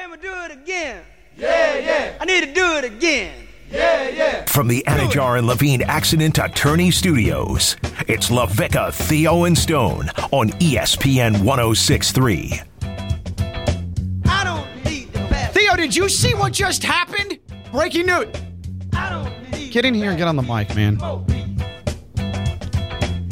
Can we do it again? Yeah, yeah. I need to do it again. Yeah, yeah. From the Anidjar and Levine Accident Attorney Studios, it's LaVicka, Theo, and Stone on ESPN 1063. I don't need the best. Theo, did you see what just happened? Breaking news. I don't need Get in here and get on the mic, man.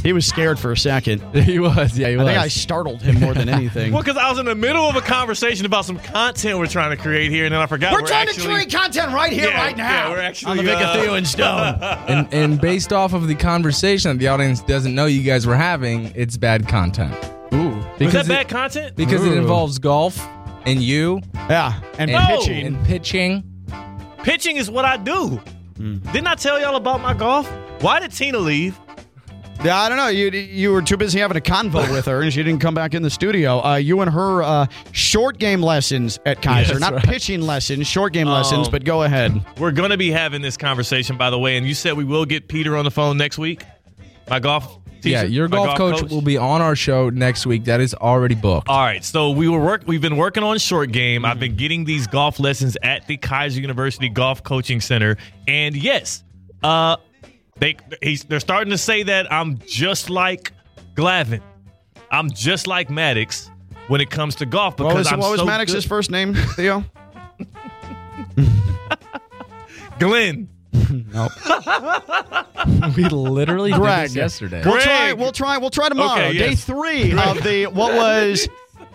More beef. He was scared for a second. he was, yeah, he I was. think I startled him more than anything. Well, because I was in the middle of a conversation about some content we're trying to create here, and then I forgot we're, trying actually, to create content right here, Yeah, right now. yeah, we're actually, on the Vic uh, Theo and Stone. and, and based off of the conversation that the audience doesn't know you guys were having, it's bad content. Ooh. Was that it- bad content? Because it involves golf and you Yeah, and and pitching. and pitching. Pitching is what I do. Hmm. Didn't I tell y'all about my golf? Why did Tina leave? Yeah, I don't know. You you were too busy having a convo with her, and she didn't come back in the studio. Uh, you and her uh, short game lessons at Keiser, Yes, not right. pitching lessons, short game lessons. Um, But go ahead. We're going to be having this conversation, by the way, and you said we will get Peter on the phone next week. My golf teacher. Yeah, your my golf, coach, will be on our show next week. That is already booked. All right, so we were work. We've been working on short game. I've been getting these golf lessons at the Keiser University Golf Coaching Center, and yes, uh, they he's, they're starting to say that I'm just like Glavine. I'm just like Maddux when it comes to golf because What was, I'm what was so Maddux's good. first name, Theo? Glenn. we literally did this yesterday. We'll try. We'll try. We'll try tomorrow. Okay, Day three of the what was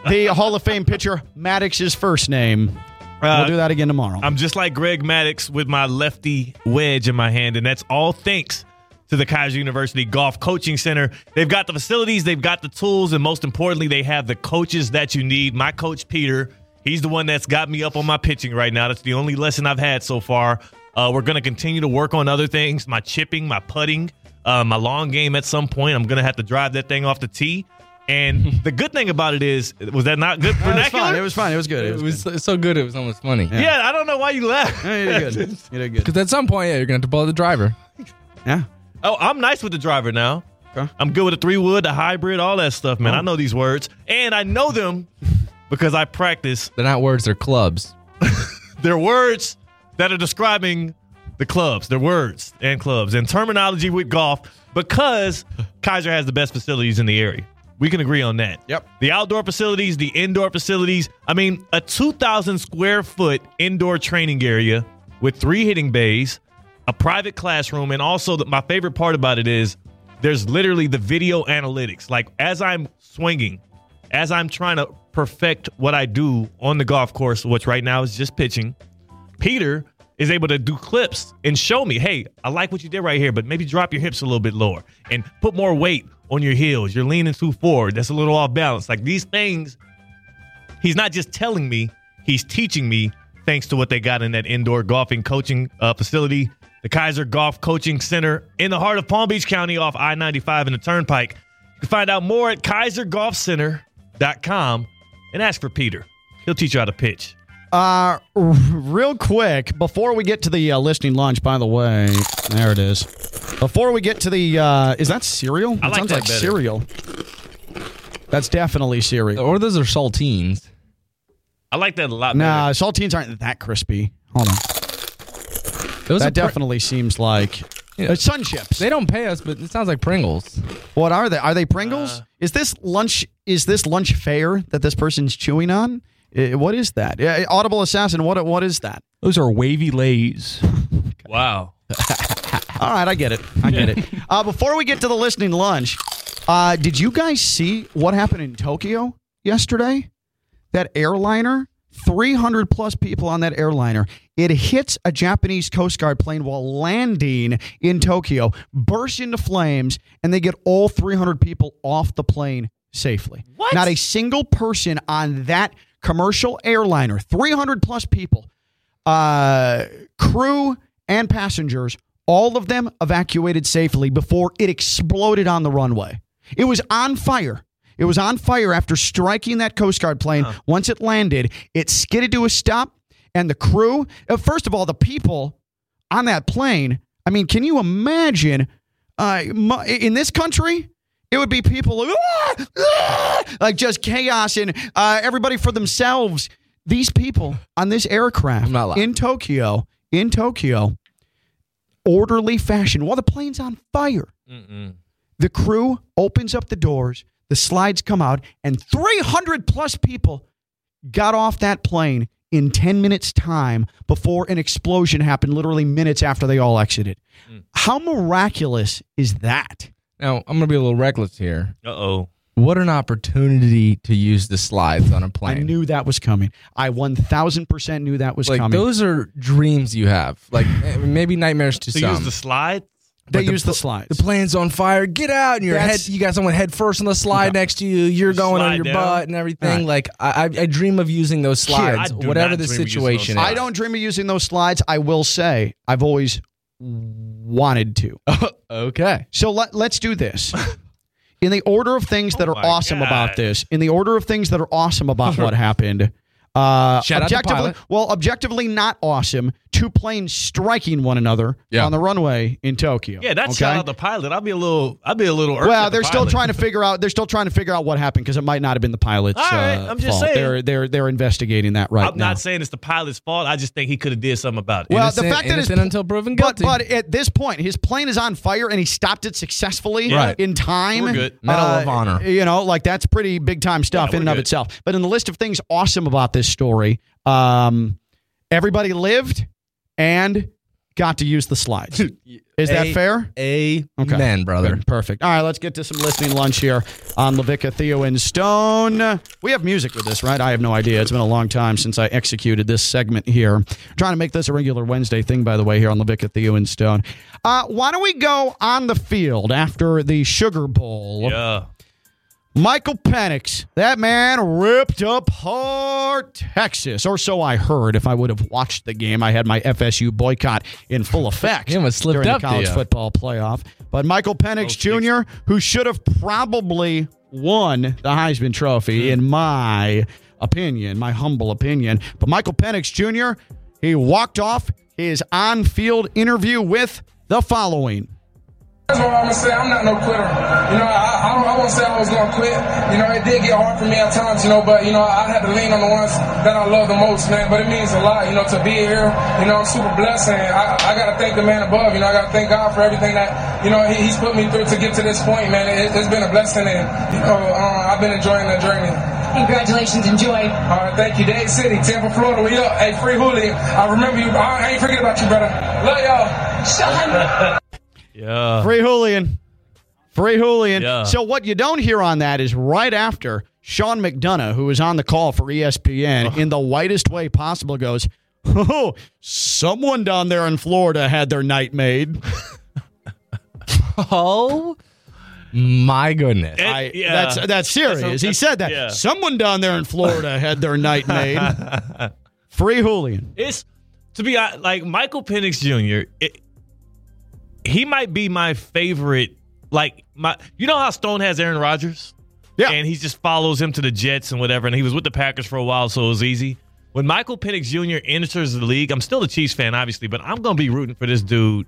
the Hall of Fame pitcher Maddux's first name. Uh, we'll do that again tomorrow. I'm just like Greg Maddux with my lefty wedge in my hand, and that's all thanks to the Keiser University Golf Coaching Center. They've got the facilities, they've got the tools, and most importantly, they have the coaches that you need. My coach, Peter, he's the one that's got me up on my pitching right now. That's the only lesson I've had so far. Uh, we're going to continue to work on other things my chipping, my putting, uh, my long game at some point. I'm going to have to drive that thing off the tee. And the good thing about it is, was that not good it was vernacular? fine. It was fine. It was good. It It was. was so- so good. It was almost funny. yeah, I don't know why you laugh. Yeah, you did good. You did good. Because at some point, yeah, you're gonna have to blow the driver. Yeah. Oh, I'm nice with the driver now. Okay. I'm good with the three wood, the hybrid, all that stuff, man. Oh. I know these words, and I know them because I practice. They're not words; they're clubs. They're words that are describing the clubs. They're words and clubs and terminology with golf because Keiser has the best facilities in the area. We can agree on that. Yep. The outdoor facilities, the indoor facilities. I mean, a 2,000 square foot indoor training area with three hitting bays, a private classroom, and also the, my favorite part about it is there's literally the video analytics. Like as I'm swinging, as I'm trying to perfect what I do on the golf course, which right now is just pitching, Peter is able to do clips and show me, hey, I like what you did right here, but maybe drop your hips a little bit lower and put more weight on your heels. You're leaning too forward. That's a little off balance. Like these things, he's not just telling me, he's teaching me thanks to what they got in that indoor golfing coaching uh, facility, the Keiser Golf Coaching Center in the heart of Palm Beach County off I 95 and the Turnpike. You can find out more at keisergolfcenter.com and ask for Peter. He'll teach you how to pitch. Uh, real quick, before we get to the uh, listening lunch, by the way, there it is. Before we get to the, uh, is that cereal? I It like sounds that like better. cereal. That's definitely cereal. Or those are saltines. I like that a lot Nah, better. saltines aren't that crispy. Hold on. Those are that Pr- definitely seems like uh, sun chips. They don't pay us, but it sounds like Pringles. What are they? Are they Pringles? Uh, is this lunch? Is this lunch fare that this person's chewing on? Uh, what is that? Yeah, Audible Assassin. What? What is that? Those are wavy lays. Wow. All right, I get it. I get it. Uh, before we get to the listening lunch, uh, did you guys see what happened in Tokyo yesterday? That airliner, 300 plus people on that airliner. It hits a Japanese Coast Guard plane while landing in Tokyo, bursts into flames, and they get all 300 people off the plane safely. What? Not a single person on that commercial airliner, 300 plus people, uh, crew and passengers, all of them evacuated safely before it exploded on the runway. It was on fire. It was on fire after striking that Coast Guard plane. Once it landed, it skidded to a stop, and the crew, uh, first of all, the people on that plane. I mean, can you imagine uh, in this country? It would be people "Ah! Ah!" like just chaos and uh, everybody for themselves these people on this aircraft in Tokyo, in Tokyo, orderly fashion while the plane's on fire. The crew opens up the doors, the slides come out, and 300 plus people got off that plane in 10 minutes' time before an explosion happened, literally minutes after they all exited. How miraculous is that? Now, I'm going to be a little reckless here. Uh oh. What an opportunity to use the slides on a I plane. I knew that was coming. I 1000% knew that was like coming. those are dreams you have. Like eh, maybe nightmares to So some. use the slide. they but the the, slides. the plane's on fire. Get out! And your That's- head. You got someone head first on the slide Okay. next to you. You're going on your down. butt and everything. All right. Like I, I, I dream of using those slides, I do whatever the dream of using situation is. I don't dream of using those slides. I will say I've always wanted to. okay. So let, let's do this. In the order of things that Oh are awesome God. about this, in the order of things that are awesome about what happened, uh, Shout out to objectively, pilot. well, objectively not awesome. Two planes striking one another Yeah. on the runway in Tokyo. Yeah, that's okay? shout out the pilot. I'll be a little. I'll be a little. Well, they're still pilot. trying to figure out. They're still trying to figure out what happened because it might not have been the pilot's. All right, uh, I'm just fault. saying. They're they're they're investigating that right now. I'm not saying it's the pilot's fault. I just think he could have did something about it. Well, the fact that his innocent until proven but guilty. but at this point, his plane is on fire and he stopped it successfully Right. in time. We're good. Medal of Honor. You know, like that's pretty big time stuff Yeah, in and we're of itself. But in the list of things awesome about this story, um, everybody lived and got to use the slides. Is that A- fair? Amen, brother. Good. Perfect. All right, let's get to some listening lunch here on LaVicka, Theo, and Stone. We have music with this, right? I have no idea. It's been a long time since I executed this segment here. I'm trying to make this a regular Wednesday thing, by the way, here on LaVicka, Theo, and Stone. Uh, why don't we go on the field after the Sugar Bowl? yeah. Michael Penix, that man ripped apart Texas, or so I heard. If I would have watched the game, I had my FSU boycott in full effect He almost slipped during up the college you. football playoff. But Michael Penix oh, Jr., who should have probably won the Heisman Trophy, hmm. in my opinion, my humble opinion. But Michael Penix Jr., he walked off his on-field interview with the following. That's what I'm gonna say. I'm not no quitter. You know, I, I, don't, I won't say I was gonna quit. You know, it did get hard for me at times. You know, but you know, I had to lean on the ones that I love the most, man. But it means a lot. You know, to be here. You know, I'm super blessed, and I, I gotta thank the man above. You know, I gotta thank God for everything that you know he, He's put me through to get to this point, man. It, it's been a blessing, and you know, uh, I've been enjoying the journey. Congratulations, enjoy. All right, thank you, Dade City, Tampa, Florida. We up. Hey, free Julian. I remember you. I, I ain't forget about you, brother. Love y'all. Sean, Yeah. Free Julian. Free Julian. Yeah. So what you don't hear on that is right after Sean McDonough, who was on the call for ESPN in the whitest way possible, goes, "Oh, someone down there in Florida had their night made." Oh my goodness. It- I, yeah. That's that's serious. That's- he said that. yeah. Someone down there in Florida had their night made. Free Julian. It's to be like Michael Penix Jr. It, he might be my favorite. Like my, you know how Stone has Aaron Rodgers, Yeah. and he just follows him to the Jets and whatever. And he was with the Packers for a while, so it was easy. When Michael Penix Jr. enters the league, I'm still a Chiefs fan, obviously, but I'm gonna be rooting for this dude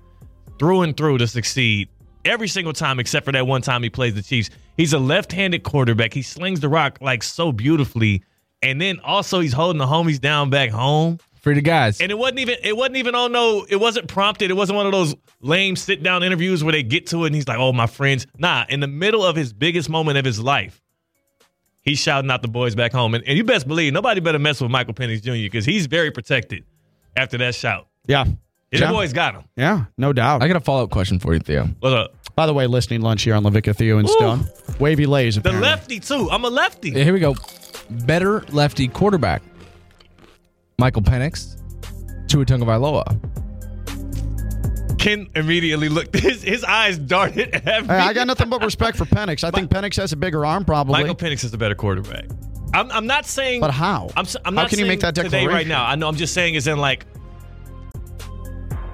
through and through to succeed every single time, except for that one time he plays the Chiefs. He's a left-handed quarterback. He slings the rock like so beautifully, and then also he's holding the homies down back home. For the guys. And it wasn't even it wasn't even on no it wasn't prompted. It wasn't one of those lame sit down interviews where they get to it and he's like, "Oh, my friends." Nah, in the middle of his biggest moment of his life, he's shouting out the boys back home. And, and you best believe nobody better mess with Michael Penix Jr. because he's very protected after that shout. Yeah. His Yeah. boys got him. Yeah, no doubt. I got a follow up question for you, Theo. What's up? By the way, listening lunch here on LaVicka, Theo, and Ooh. Stone. Wavy lays. The lefty too. I'm a lefty. Yeah, here we go. Better lefty quarterback. Michael Penix, Tua Tagovailoa. Ken immediately looked. His his eyes darted at me. Hey, I got nothing but respect for Penix. I think Penix has a bigger arm, probably. Michael Penix is the better quarterback. I'm, I'm not saying. But how? I'm, s- I'm How can you make that today right now. I know. I'm just saying is in like.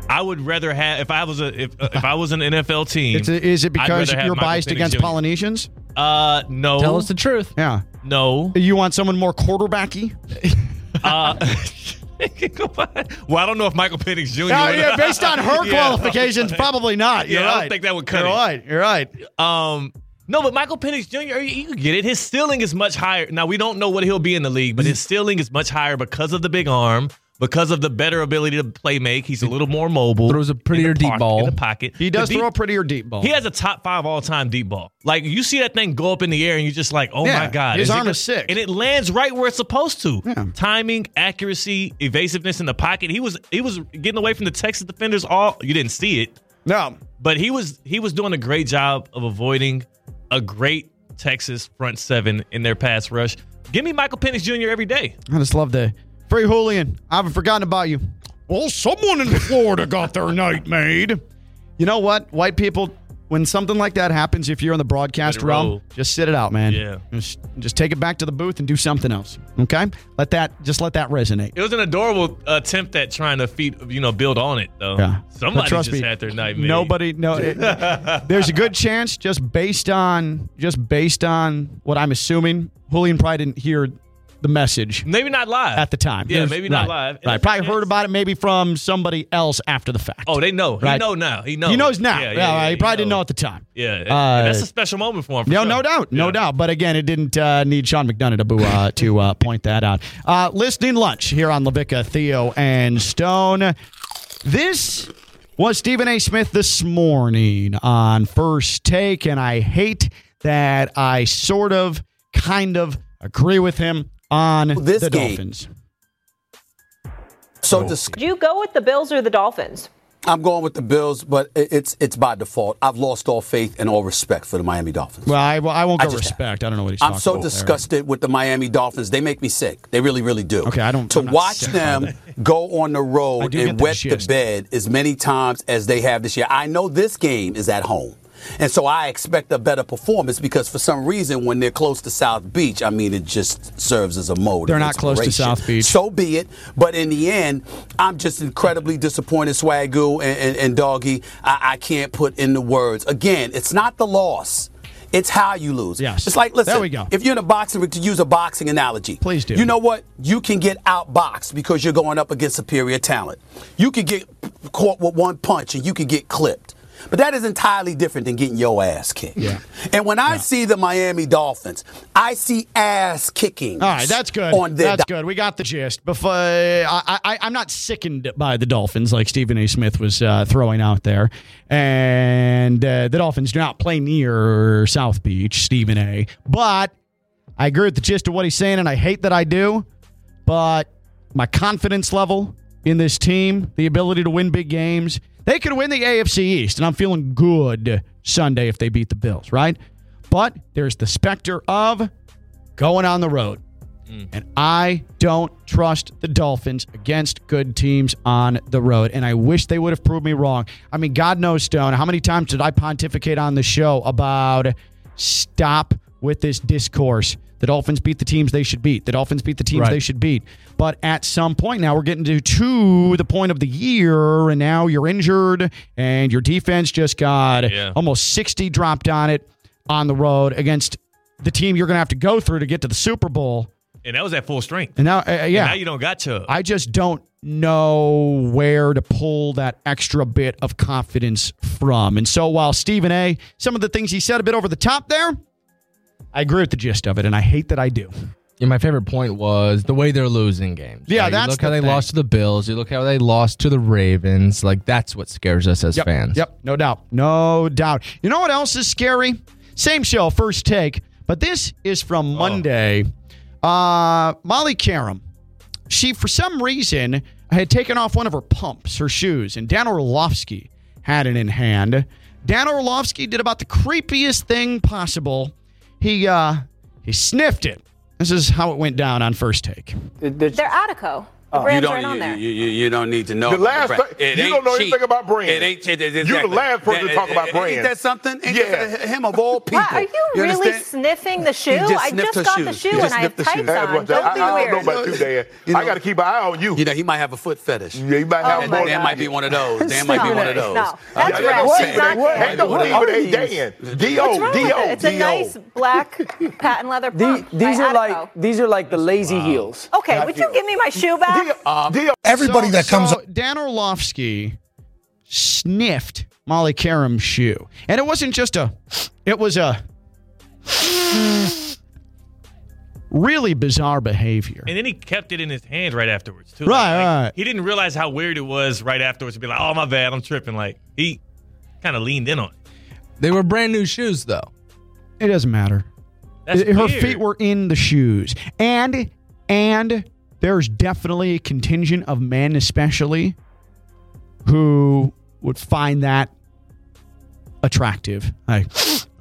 I would rather have if I was a if uh, if I was an NFL team. It's a, is it because you're biased Penix against Jr. Polynesians? Uh, no. Tell us the truth. Yeah. no. You want someone more quarterbacky? Uh, well, I don't know if Michael Penix Jr. Yeah, yeah, based on her Yeah. qualifications, probably not. You're Yeah, I don't think that would cut You're it. right. You're right. Um, No, but Michael Penix Jr. You get it. His ceiling is much higher. Now we don't know what he'll be in the league, but his ceiling is much higher because of the big arm, because of the better ability to play make. He's a little more mobile. Throws a prettier deep pocket- ball. in the pocket. He does deep- throw a prettier deep ball. He has a top five all time deep ball. Like you see that thing go up in the air, and you're just like, oh Yeah, my god, his it arm go- is sick. and it lands right where it's supposed to. Yeah. Timing, accuracy, evasiveness in the pocket. He was he was getting away from the Texas defenders. All you didn't see it, no. but he was he was doing a great job of avoiding a great Texas front seven in their pass rush. Give me Michael Penix Jr. every day. I just love the free Julian. I haven't forgotten about you. Well, someone in Florida got their night made. You know what? White people, when something like that happens, if you're in the broadcast realm, roll. just sit it out, man. Yeah. Just, just take it back to the booth and do something else. Okay? Let that just let that resonate. It was an adorable attempt at trying to feed, you know, build on it though. Yeah. But Somebody trust just me, had their night made. Nobody no it- there's a good chance just based on just based on what I'm assuming, Julian probably didn't hear the message Maybe not live at the time. Yeah, maybe not right, live. Right. Probably heard about it maybe from somebody else after the fact. Oh, they know. He Right. know now. He knows. He knows now. Yeah, Yeah, yeah, he probably he didn't know at the time. Yeah, Uh, that's a special moment for him. For No, sure. no doubt, no doubt. But again, it didn't uh, need Sean McDonough to, uh, to uh, point that out. Uh, listening lunch here on LaVicka, Theo, and Stone. This was Stephen A. Smith this morning on First Take, and I hate that I sort of, kind of agree with him on This the game- Dolphins. So oh. dis- Do you go with the Bills or the Dolphins? I'm going with the Bills, but it's it's by default. I've lost all faith and all respect for the Miami Dolphins. Well, I, well, I won't I go just respect. I don't know what he's talking about. I'm so about there. disgusted with the Miami Dolphins. They make me sick. They really, really do. Okay, I don't- To I'm watch them go on the road and wet the gist. bed as many times as they have this year. I know this game is at home. And so I expect a better performance because for some reason when they're close to South Beach, I mean it just serves as a mode. They're not close to. South Beach. So be it. But in the end, I'm just incredibly disappointed, Swagoo and, and, and Doggy. I, I can't put in the words. Again, it's not the loss. It's how you lose. Yes. It's like, listen, There we go. if you're in a boxing ring, to use a boxing analogy, Please do. You know what? You can get outboxed because you're going up against superior talent. You can get caught with one punch and you can get clipped. But that is entirely different than getting your ass kicked. Yeah. And when I see the Miami Dolphins, I see ass kicking. All right, that's good. On their that's good. We got the gist. Before I, I, I'm not sickened by the Dolphins like Stephen A. Smith was uh, throwing out there, and uh, the Dolphins do not play near South Beach, Stephen A. But I agree with the gist of what he's saying, and I hate that I do. But my confidence level in this team, the ability to win big games, they could win the AFC East, and I'm feeling good Sunday if they beat the Bills, right? But there's the specter of going on the road. Mm. And I don't trust the Dolphins against good teams on the road. And I wish they would have proved me wrong. I mean, God knows, Stone, how many times did I pontificate on the show about stop with this discourse? The Dolphins beat the teams they should beat. The Dolphins beat the teams Right. they should beat. But at some point now, we're getting to, to the point of the year, and now you're injured, and your defense just got Yeah. almost 60 dropped on it on the road against the team you're going to have to go through to get to the Super Bowl. And that was at full strength. And now, uh, And yeah, now you don't got Chubb. I just don't know where to pull that extra bit of confidence from. And so while Stephen A, some of the things he said a bit over the top there, I agree with the gist of it, and I hate that I do. Yeah, my favorite point was the way they're losing games. Yeah, Like, that's you look how they thing. lost to the Bills. You look how they lost to the Ravens. Like that's what scares us as Yep, fans. Yep, no doubt. No doubt. You know what else is scary? Same show, first take, but this is from Monday. Uh, Molly Qerim, she, for some reason, had taken off one of her pumps, her shoes, and Dan Orlovsky had it in hand. Dan Orlovsky did about the creepiest thing possible. He, uh, he sniffed it. This is how it went down on first take. They're Attico. The You don't, right on you, there. you, you, you don't need to know. The about last brand. per- It you ain't don't know cheap. anything about brand. It ain't cheap. It- You're the last person to That- talk uh, about uh, ain't brand. that something? Ain't Yeah. that him of all people. Why, are you, really understand? sniffing the shoe? Just I just got shoes. the shoe just and I have sniffed tights on. I, Don't be I weird. don't know about you, Dan. You know- I got to keep an eye on you. You know, he might have a foot fetish. Yeah, you might have Oh more my Dan might be one of those. Dan might be one of those. No, uh, that's right. what? What? Dan. Ain't no What leave are it, ain't Dan. D.O. What's wrong with D.O. It's a nice black patent leather pump. these are like these are like the lazy heels. Okay, would you give me my shoe back? D.O. Everybody So- that comes so Dan Orlovsky sniffed Molly Qerim's shoe, and it wasn't just a, it was a, really bizarre behavior. And then he kept it in his hand right afterwards too. Right, Like, right. He didn't realize how weird it was right afterwards to be like, "Oh my bad, I'm tripping." Like he kind of leaned in on it. They were brand new shoes, though. It doesn't matter. That's Her weird. feet were in the shoes. And and there's definitely a contingent of men especially who would find that attractive. Like,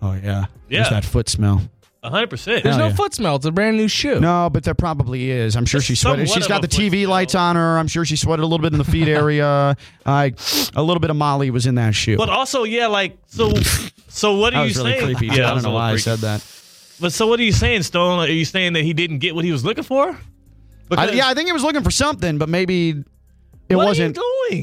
oh yeah. Yeah. There's that foot smell. hundred percent. There's Hell no yeah. foot smell. It's a brand new shoe. No, but there probably is. I'm sure There's she sweated. somewhat She's of got a the foot TV smell. lights on her. I'm sure she sweated a little bit in the feet area. A little bit of Molly was in that shoe. But also, yeah, like so. So what that are you was really saying? creepy. Yeah, I that don't know a why I little said that. But so what are you saying, Stone? Are you saying that he didn't get what he was looking for? I, yeah, I think he was looking for something, but maybe it What wasn't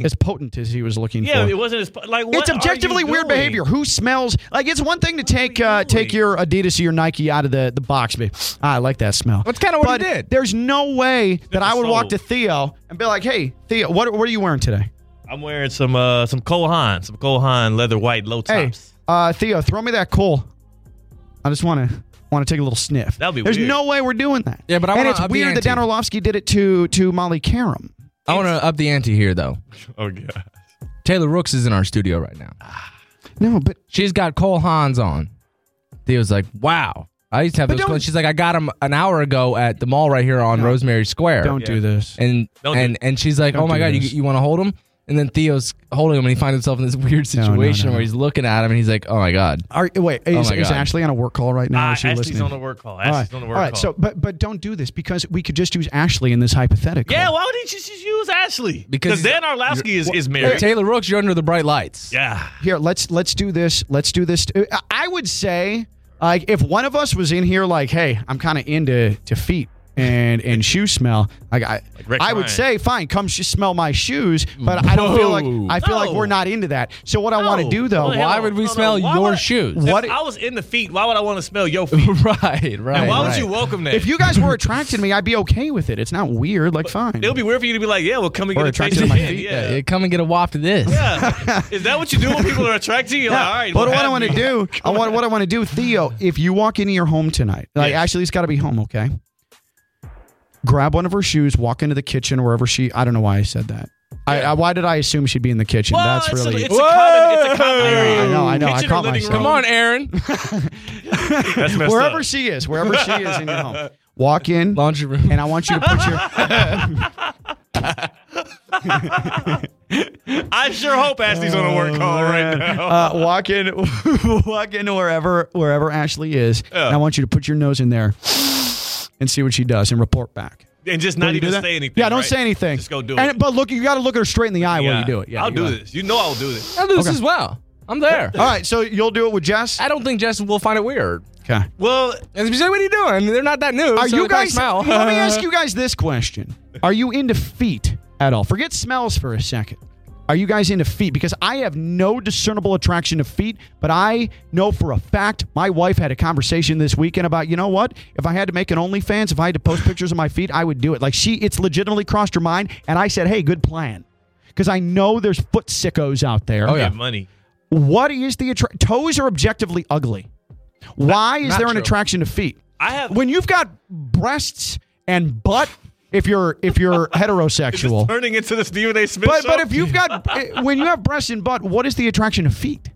as potent as he was looking Yeah, for. Yeah, it wasn't as like. What it's objectively weird doing? behavior. Who smells like it's one thing to take uh, take your Adidas or your Nike out of the, the box, but ah, I like that smell. That's kinda what he did. There's no way that I would walk to. Theo and be like, "Hey, Theo, what what are you wearing today?" I'm wearing some uh some Cole Haan, some Cole Haan leather white low Hey, tops. uh, Theo, throw me that coal. I just want to want to take a little sniff. That'd be There's weird. no way we're doing that. Yeah, but I and wanna it's up the weird that Dan ante. Orlovsky did it to to Molly Qerim. I want to up the ante here, though. Oh god. Taylor Rooks is in our studio right now. No, but She's got Cole Hans on. Theo's like, wow. I used to have But those don't- clothes. She's like, I got them an hour ago at the mall right here on Rosemary Square. don't do this. and Don't do and it. and she's like, Don't "Oh my do god, you, this. you want to hold him?" And then Theo's holding him, and he finds himself in this weird No, no, situation no, where he's looking at him, and he's like, "Oh my god." Are, wait, Oh is, my is God. Ashley on a work call right now? Is she Ashley's listening? on the work call. All Ashley's right, on the work right. call. So, but but don't do this because we could just use Ashley in this hypothetical. yeah, why didn't you just use Ashley? Because Because Dan Orlovsky is, is Hey, married. Taylor Rooks, you're under the bright lights. yeah. Here, let's let's do this. Let's do this. Uh, I would say, like, if one of us was in here, like, hey, I'm kind of into to feet and and shoe smell. Like, I Rex I would Ryan. say, fine, come sh- smell my shoes. But I don't feel like I feel like No. we're not into that. So what I want to No. do though, Well, Why no. would we No, no. smell Why your would I- shoes? What- I was in the feet, why would I want to smell your feet? right, right. and why would you welcome that? if you guys were attracted to me, I'd be okay with it. It's not weird. Like, fine. It'll be weird for you to be like, yeah, well, come and Or get a attracted taste to of my my feet. Yeah. Yeah, come and get a waft of this. Yeah. Is that what you do when people are attracted to you? You're like, all right. But well, what I have want to me. do, I want what I want to do, Theo. If you walk into your home tonight, like Yes. Ashley's got to be home, okay? Grab one of her shoes, walk into the kitchen wherever she. I don't know why I said that. I, I, why did I assume she'd be in the kitchen? Well, That's it's really. A, it's, a common, it's a common area. I know, I know, I Kitchen or caught myself. room. Come on, Aaron. That's messed wherever up. she is, wherever she is in your home, walk in, Laundry room. and I want you to put your. I sure hope Ashley's on a work call right now. uh, walk in, walk into wherever wherever Ashley is, and I want you to put your nose in there and see what she does and report back. and just not do even that? say anything. Yeah, don't right? say anything. Just go do And- it. But look, you got to look her straight in the eye while Yeah. you do it. Yeah, I'll do gotta- this. You know I'll do this. I'll do this Okay. as well. I'm there. All right, so you'll do it with Jess. I don't think Jess will find it weird. Okay. Well, And if you say, "What are you doing?" They're not that new. Are so you guys? smell. let me ask you guys this question: Are you into feet at all? Forget smells for a second. Are you guys into feet? Because I have no discernible attraction to feet, but I know for a fact my wife had a conversation this weekend about, you know what? If I had to make an OnlyFans, if I had to post pictures of my feet, I would do it. Like she, it's legitimately crossed her mind, and I said, hey, good plan. Because I know there's foot sickos out there. Oh, yeah. money. What is the attraction? Toes are objectively ugly. Why is not there an true. attraction to feet? I have. when you've got breasts and butt if you're if you're heterosexual. turning into the Stephen A. Smith but show. but if you've got eh, when you have breasts and butt what is the attraction of feet?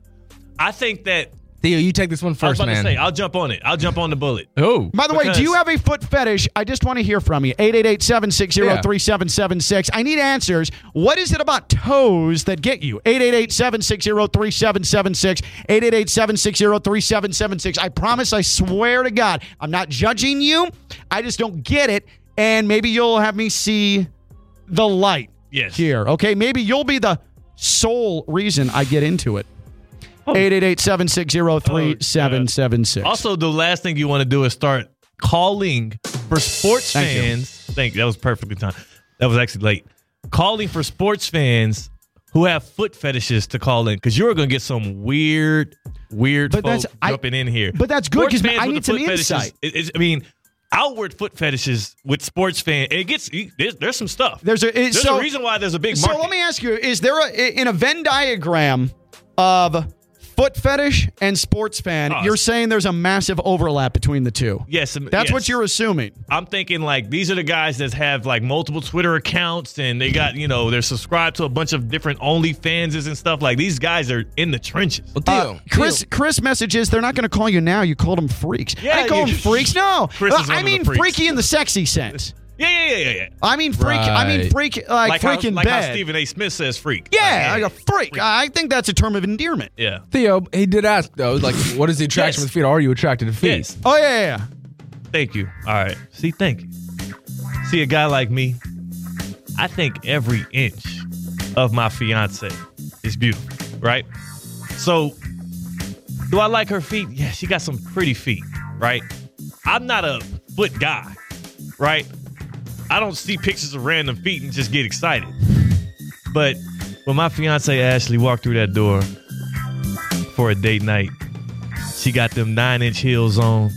I think that Theo, you take this one first, I was first, about man. to say I'll jump on it. I'll jump on the bullet. oh, by the way do you have a foot fetish? I just want to hear from you. 888-760-3776 i need answers. What is it about toes that get you? 888-760-3776 888-760-3776 i promise i swear to god i'm not judging you. I just don't get it and maybe you'll have me see the light Yes. here. Okay, maybe you'll be the sole reason I get into it. 888-760-3776. Also, the last thing you want to do is start calling for sports Thank you. fans. Thank you. That was perfectly timed. That was actually late. Calling for sports fans who have foot fetishes to call in because you're going to get some weird, weird But folks that's- I- jumping in here. but that's good because I need some fetishes, insight. it- I mean, outward foot fetishes with sports fans. It gets there's, there's some stuff. There's a it- there's so, a reason why there's a big So let me ask you: Is there a in a Venn diagram of foot fetish and sports fan, Oh, you're saying there's a massive overlap between the two. Yes, That's yes. what you're assuming. I'm thinking like these are the guys that have like multiple Twitter accounts and they got you know they're subscribed to a bunch of different OnlyFanses and stuff. Like these guys are in the trenches. Well, Uh, Theo, Chris, Chris messages they're not going to call you now. You called them freaks. Yeah, I didn't call you- them freaks. No, Chris is Uh, one I of the mean freaks. freaky in the sexy sense. Yeah, yeah, yeah, yeah, yeah. I mean freak. I mean Right. freak like, Like, how, freak in like how bed. Stephen A. Smith says freak. yeah, Like, like a freak. I think that's a term of endearment. yeah. Theo, he did ask though, like, what is the attraction Yes. with feet? Are you attracted to feet? Yes. Oh yeah, yeah. yeah. Thank you. All right. See, thank you. See, a guy like me, I think every inch of my fiance is beautiful, right? So, do I like her feet? Yeah, she got some pretty feet, right? I'm not a foot guy, right? I don't see pictures of random feet and just get excited. But when my fiance Ashley walked through that door for a date night, she got them nine inch heels on.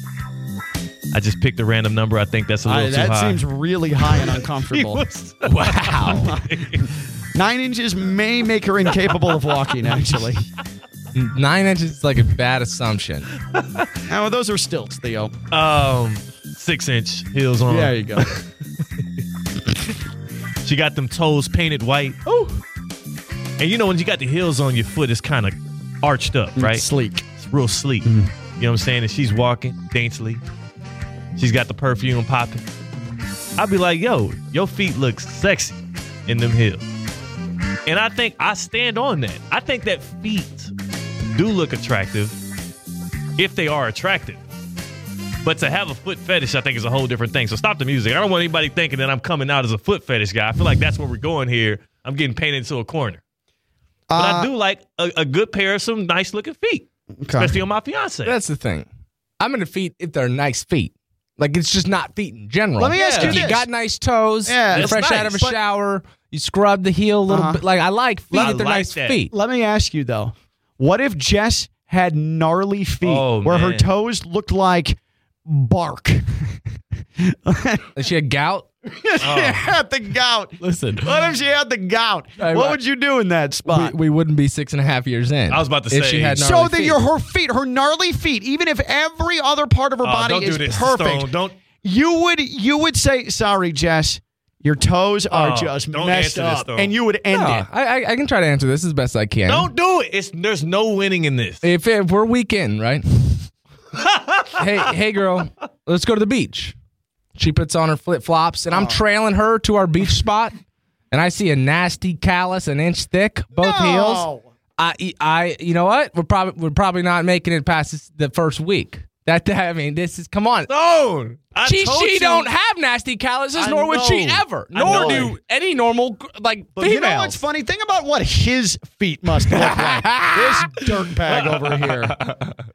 I just picked a random number. I think that's a little I- too that high. That seems really high and uncomfortable. was- Wow. Nine inches may make her incapable of walking. Actually, Nine inches is like a bad assumption. now those are stilts, Theo. um, six inch heels on. There you go. She got them toes painted white. Oh. And you know when you got the heels on, your foot it's kind of arched up, right? Sleek. It's real sleek. Mm-hmm. You know what I'm saying? And she's walking daintily. She's got the perfume popping. I'd be like, yo, your feet look sexy in them heels. And I think I stand on that. I think that feet do look attractive if they are attractive. But to have a foot fetish, I think, is a whole different thing. So stop the music. I don't want anybody thinking that I'm coming out as a foot fetish guy. I feel like that's where we're going here. I'm getting painted into a corner. But Uh, I do like a, a good pair of some nice looking feet, especially on my fiance. That's the thing. I'm into feet if they're nice feet. Like it's just not feet in general. Let me ask Yeah. you if you this. got nice toes, Yeah, you're that's fresh out of a shower, you scrub the heel a little Uh-huh. bit. Like I like feet I if they're like nice that. feet. Let me ask you though, what if Jess had gnarly feet Oh, where her toes looked like bark? Like she had gout. she oh. had the gout. Listen, What if she had the gout? I- what I- would you do in that we, spot? we wouldn't be six and a half years in. I was about to if say- she had so gnarly that feet. your her feet, her gnarly feet, even if every other part of her Oh, body don't is do this, perfect, Stone. Don't. you would you would say, "Sorry, Jess, your toes are Oh, just don't messed answer this, up," though. and you would end No, it. I, I, I can try to answer this as best I can. Don't do it. It's there's no winning in this. If, if we're weekend, right? Hey, hey, girl, let's go to the beach. She puts on her flip flops, and Oh. I'm trailing her to our beach spot, and I see a nasty callus an inch thick, both heels. No. I, I, you know what? We're probably we're probably not making it past this, the first week. That I mean, this is come on. Stone. I she she you. don't have nasty calluses, I nor would she ever. I Nor know. do any normal like But females. you know what's funny? Think about what his feet must look like. this dirtbag over here.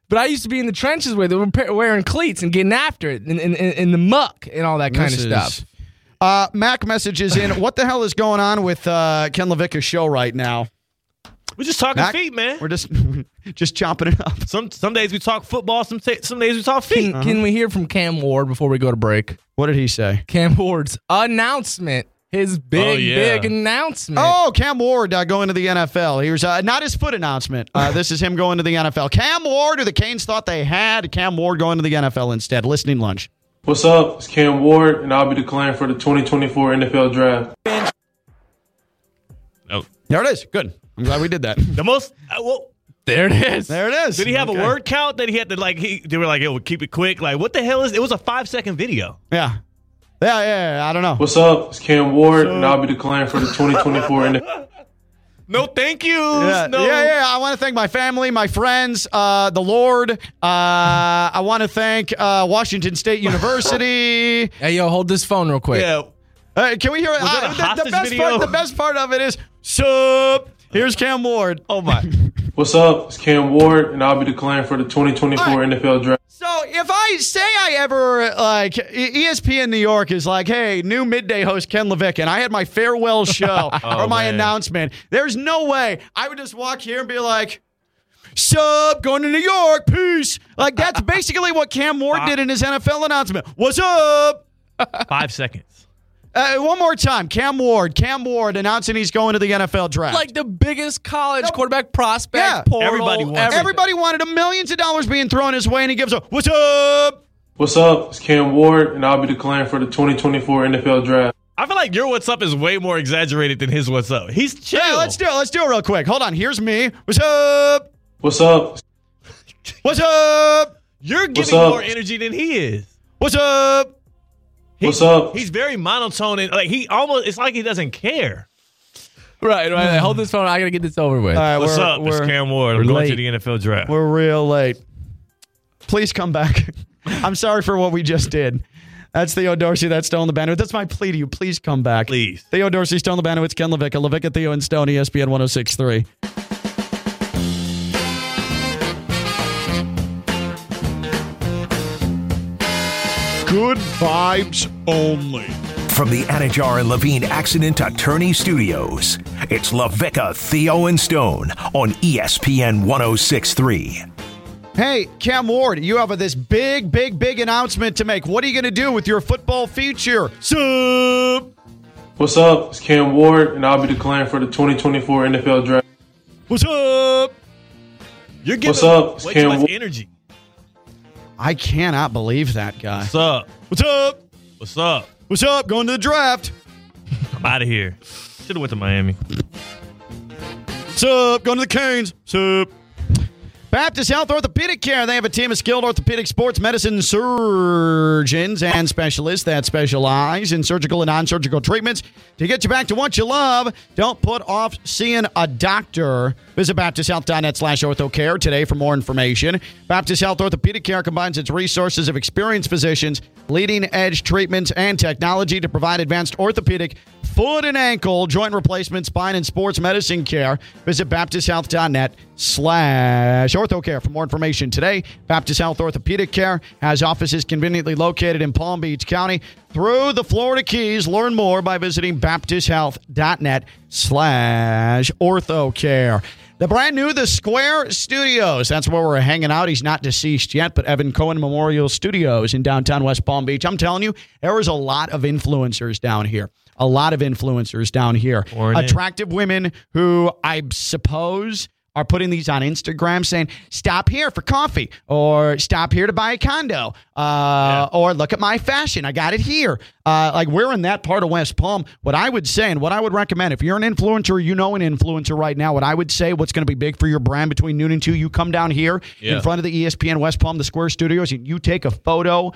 But I used to be in the trenches with it, wearing cleats and getting after it in, in, in, the muck and all that kind This of is- stuff. Uh, Mac messages in. What the hell is going on with uh, Ken LaVicka's show right now? We're just talking Mac, feet, man. We're just just chopping it up. Some some days we talk football. Some ta- some days we talk feet. Can, can we hear from Cam Ward before we go to break? What did he say? Cam Ward's announcement, his big, Oh, yeah. big announcement. Oh, Cam Ward uh, going to the NFL. Here's uh, not his foot announcement. Uh, this is him going to the NFL. Cam Ward, who the Canes thought they had, Cam Ward going to the NFL instead. Listening lunch. What's up? It's Cam Ward, and I'll be declaring for the 2024 NFL Draft. Oh, There it is. Good. I'm glad we did that. the most. Uh, well, there it is. There it is. did he have Okay. a word count that he had to like? He they were like, "Yo, keep it quick." Like, what the hell is? It was a five second video. Yeah. Yeah, yeah, yeah. I don't know. What's up? It's Cam Ward, and I'll be declaring for the 2024 NFL. No, thank you. Yeah, no. yeah, yeah. I want to thank my family, my friends, uh, the Lord. Uh, I want to thank uh, Washington State University. Hey, yo, hold this phone real quick. Yeah. Uh, can we hear it? Was that a Uh, the, the best video? part. The best part of it is sup. Here's Cam Ward. Oh my. What's up? It's Cam Ward, and I'll be declaring for the 2024 NFL Draft. So if I say I ever like ESPN New York is like, hey, new midday host Ken Levick, and I had my farewell show oh, or Oh, my man. announcement, there's no way I would just walk here and be like. Sup, going to New York, peace. Like that's basically what Cam Ward did in his NFL announcement. What's up? Five seconds. Uh, one more time. Cam Ward. Cam Ward announcing he's going to the NFL draft. Like the biggest college quarterback prospect. Yeah. Portal, Everybody wants everything. Everybody wanted a millions of dollars being thrown his way, and he gives a what's up? What's up? It's Cam Ward, and I'll be declaring for the 2024 NFL Draft. I feel like your what's up is way more exaggerated than his what's up. He's chill. Yeah, let's do it. Let's do it real quick. Hold on. Here's me. What's up? What's up? What's up? You're giving up? more energy than he is. What's up? What's up? He's very monotone and like he almost it's like he doesn't care. Right, right. Hold this phone. I gotta get this over with. All right, What's we're, up? It's We're, Cam Ward. we're I'm going to the NFL draft. we're real late. Please come back. I'm sorry for what we just did. That's Theo Dorsey. That's Stone the Bandit. That's my plea to you. Please come back. Please. Theo Dorsey, Stone the Bandit. It's Ken LaVicka. LaVicka, Theo, and Stone, ESPN 1063. Good vibes only. From the Anidjar and Levine Accident Attorney Studios, it's LaVicka, Theo, and Stone on ESPN 1063. Hey, Cam Ward, you have this big, big, big announcement to make. What are you going to do with your football future? Sup? What's up? It's Cam Ward, and I'll be declaring for the 2024 NFL Draft. What's up? You're giving What's up? It's way too Cam much Ward. energy. I cannot believe that guy. What's up? What's up? What's up? What's up? Going to the draft. I'm out of here. Should have went to Miami. What's up? Going to the Canes. What's up? Baptist Health Orthopedic Care. They have a team of skilled orthopedic sports medicine surgeons and specialists that specialize in surgical and non surgical treatments to get you back to what you love. Don't put off seeing a doctor. Visit BaptistHealth.net slash orthocare today for more information. Baptist Health Orthopedic Care combines its resources of experienced physicians, leading edge treatments, and technology to provide advanced orthopedic, foot and ankle, joint replacement, spine, and sports medicine care. Visit BaptistHealth.net slash orthocare for more information today. Baptist Health Orthopedic Care has offices conveniently located in Palm Beach County through the Florida Keys. Learn more by visiting BaptistHealth.net slash orthocare. The brand new The Square Studios. That's where we're hanging out. He's not deceased yet, but Evan Cohen Memorial Studios in downtown West Palm Beach. I'm telling you, there is a lot of influencers down here. A lot of influencers down here. In. Attractive women who I suppose are putting these on Instagram saying, stop here for coffee or stop here to buy a condo uh, or look at my fashion. I got it here. Uh, like we're in that part of West Palm. What I would say and what I would recommend, if you're an influencer, you know an influencer right now, what I would say, what's going to be big for your brand between noon and two, you come down here Yeah. in front of the ESPN West Palm, the Square Studios, and you take a photo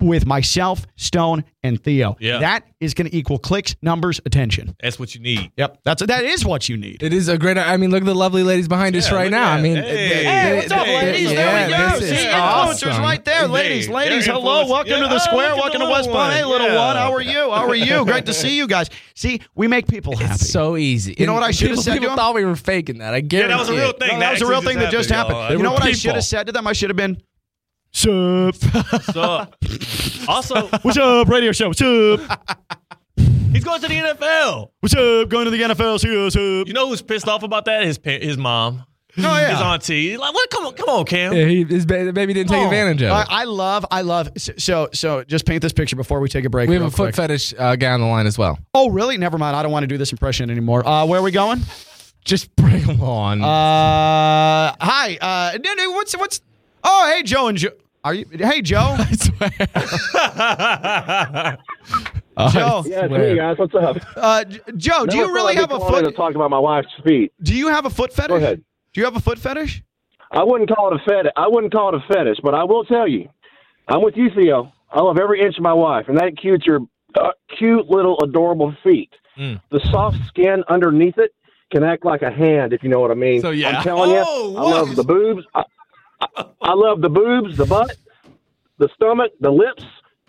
with myself, Stone, and Theo. Yeah. That is going to equal clicks, numbers, attention. That's what you need. Yep. That's that is what you need. It is a great. I mean, look at the lovely ladies behind us right now. at I mean. Hey. they- Hey, what's up, they- ladies? yeah, there we go. See, is influencers awesome. right there. Ladies, they're ladies, hello. influencers. Welcome to the oh, square. look at Welcome the to West little Palm. Hey, one. little Yeah. one. How are you? How are you? Great to see you guys. See, we make people happy. It's so easy. You know what I should have said to People thought we were faking that. I Yeah, guarantee. that was a real thing. That was a real thing that just happened. y'all. Know what I should have said to them? I should have been, Sup? What's up? Also, What's up? Radio show. What's up? he's going to the NFL. What's up? Going to the NFL. See. What's up? You know who's pissed off about that? His pa- his mom, Oh, yeah. his auntie. Like, what? Come on, come on, Cam. Yeah, he, his ba- baby didn't take Oh, advantage of I, it. I love, I love. So, so just paint this picture before we take a break. we have real a foot quick. fetish uh, guy on the line as well. Oh, really? Never mind. I don't want to do this impression anymore. Uh, where are we going? Just bring him on. Uh, hi. Uh, no, no, what's what's? Oh, hey, Joe and Joe. Are you? Hey, Joe. I swear. Joe. Yeah, it's me, guys. What's up? Uh, J- Joe, do you really I'd have a foot? to talk about my wife's feet? Do you have a foot fetish? Go ahead. Do you have a foot fetish? I wouldn't call it a fetish. I wouldn't call it a fetish, but I will tell you, I'm with you, Theo. I love every inch of my wife, and that includes your uh, cute little adorable feet. Mm. The soft skin underneath it can act like a hand, if you know what I mean. So, yeah. I'm telling you, Oh, I love the boobs. I, I, I love the boobs, the butt, the stomach, the lips,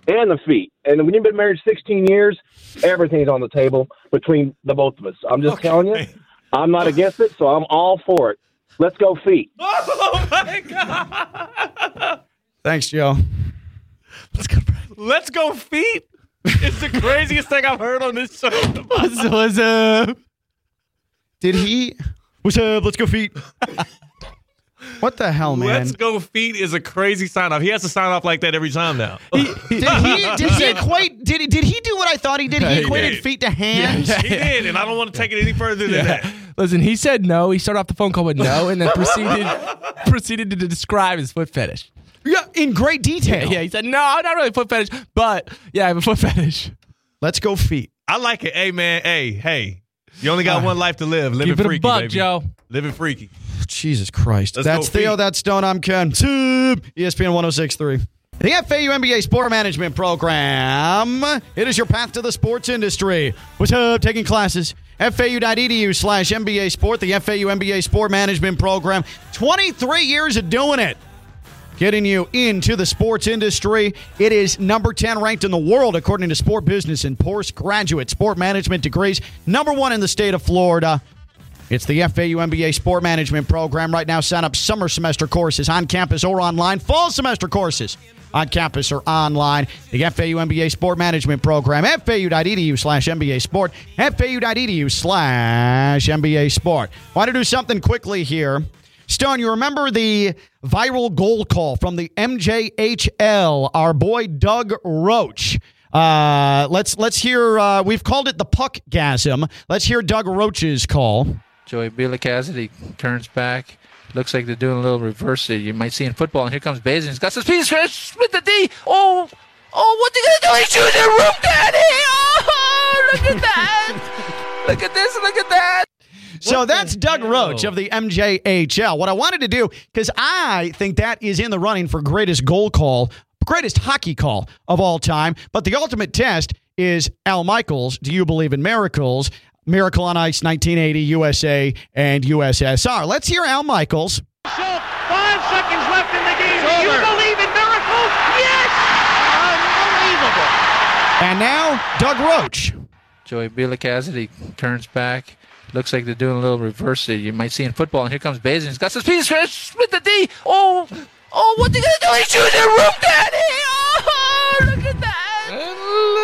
and the feet. And when you've been married 16 years, everything's on the table between the both of us. I'm just telling you, I'm not against it, so I'm all for it. Let's go feet. Oh my god! Thanks, Joe. Let's go feet. It's the craziest thing I've heard on this show. what's, what's up? Did he? What's up? Let's go feet. What the hell, man? Let's go feet is a crazy sign off. He has to sign off like that every time now. did he did he equate did he did he do what I thought he did? He he equated did. feet to hands. he did, and I don't want to take it any further than that. Listen, he said no. He started off the phone call with no, and then proceeded proceeded to describe his foot fetish. Yeah, in great detail. Yeah, he said no, I'm not really foot fetish, but yeah, I have a foot fetish. Let's go feet. I like it. Hey, man. Hey, hey. You only got one life to live. Live Keep it it a freaky, buck, baby. Joe. Live it freaky. Jesus Christ. Let's that's Theo, feet. that's Stone, I'm Ken. Tube, ESPN 1063. The FAU MBA Sport Management Program. It is your path to the sports industry. What's up? Taking classes. FAU.edu slash MBA Sport, the FAU MBA Sport Management Program. 23 years of doing it. Getting you into the sports industry. It is number 10 ranked in the world according to Sport Business and graduate sport management degrees. Number one in the state of Florida. It's the FAU MBA Sport Management Program. Right now, sign up summer semester courses on campus or online, fall semester courses on campus or online. The FAU MBA Sport Management Program, fau.edu slash MBA Sport, fau.edu slash MBA Sport. Want to do something quickly here. Stone, you remember the viral goal call from the MJHL, our boy Doug Roach. Uh, let's let's hear. Uh, we've called it the puck gasm. Let's hear Doug Roach's call. Joey Biela Cassidy turns back. Looks like they're doing a little reverse that you might see in football. And here comes Bazin. He's got some speed. Split the D. Oh, oh, what's he gonna do? He's shooting the roof, Daddy. Oh, look at that. look at this. Look at that. So that's Doug Roach of the MJHL. What I wanted to do, because I think that is in the running for greatest goal call, greatest hockey call of all time. But the ultimate test is Al Michaels. Do you believe in miracles? Miracle on Ice, 1980, USA and USSR. Let's hear Al Michaels. Five seconds left in the game. Do you believe in miracles? Yes! Unbelievable. And now, Doug Roach. Joey Biela Cassidy turns back. Looks like they're doing a little reverse that you might see in football. And here comes Bazin. He's got some speed. Split the D. Oh, oh, what's he gonna do? He's shooting the roof, Daddy. Oh, look at that.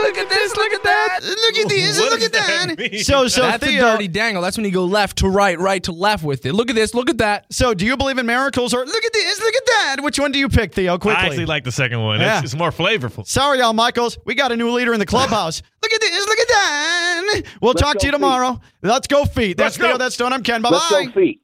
Look at this. Look at that. Look at this. Look at that. that? So, so That's Theo, a dirty dangle. That's when you go left to right, right to left with it. Look at this. Look at that. So, do you believe in miracles or look at this? Look at that. Which one do you pick, Theo? Quickly. I actually like the second one. Yeah. It's, it's more flavorful. Sorry, Al Michaels. We got a new leader in the clubhouse. look at this. Look at that. We'll Let's talk to you tomorrow. Let's go feet. That's Let's go. Theo. That's Stone. I'm Ken. Bye Let's bye. go feet.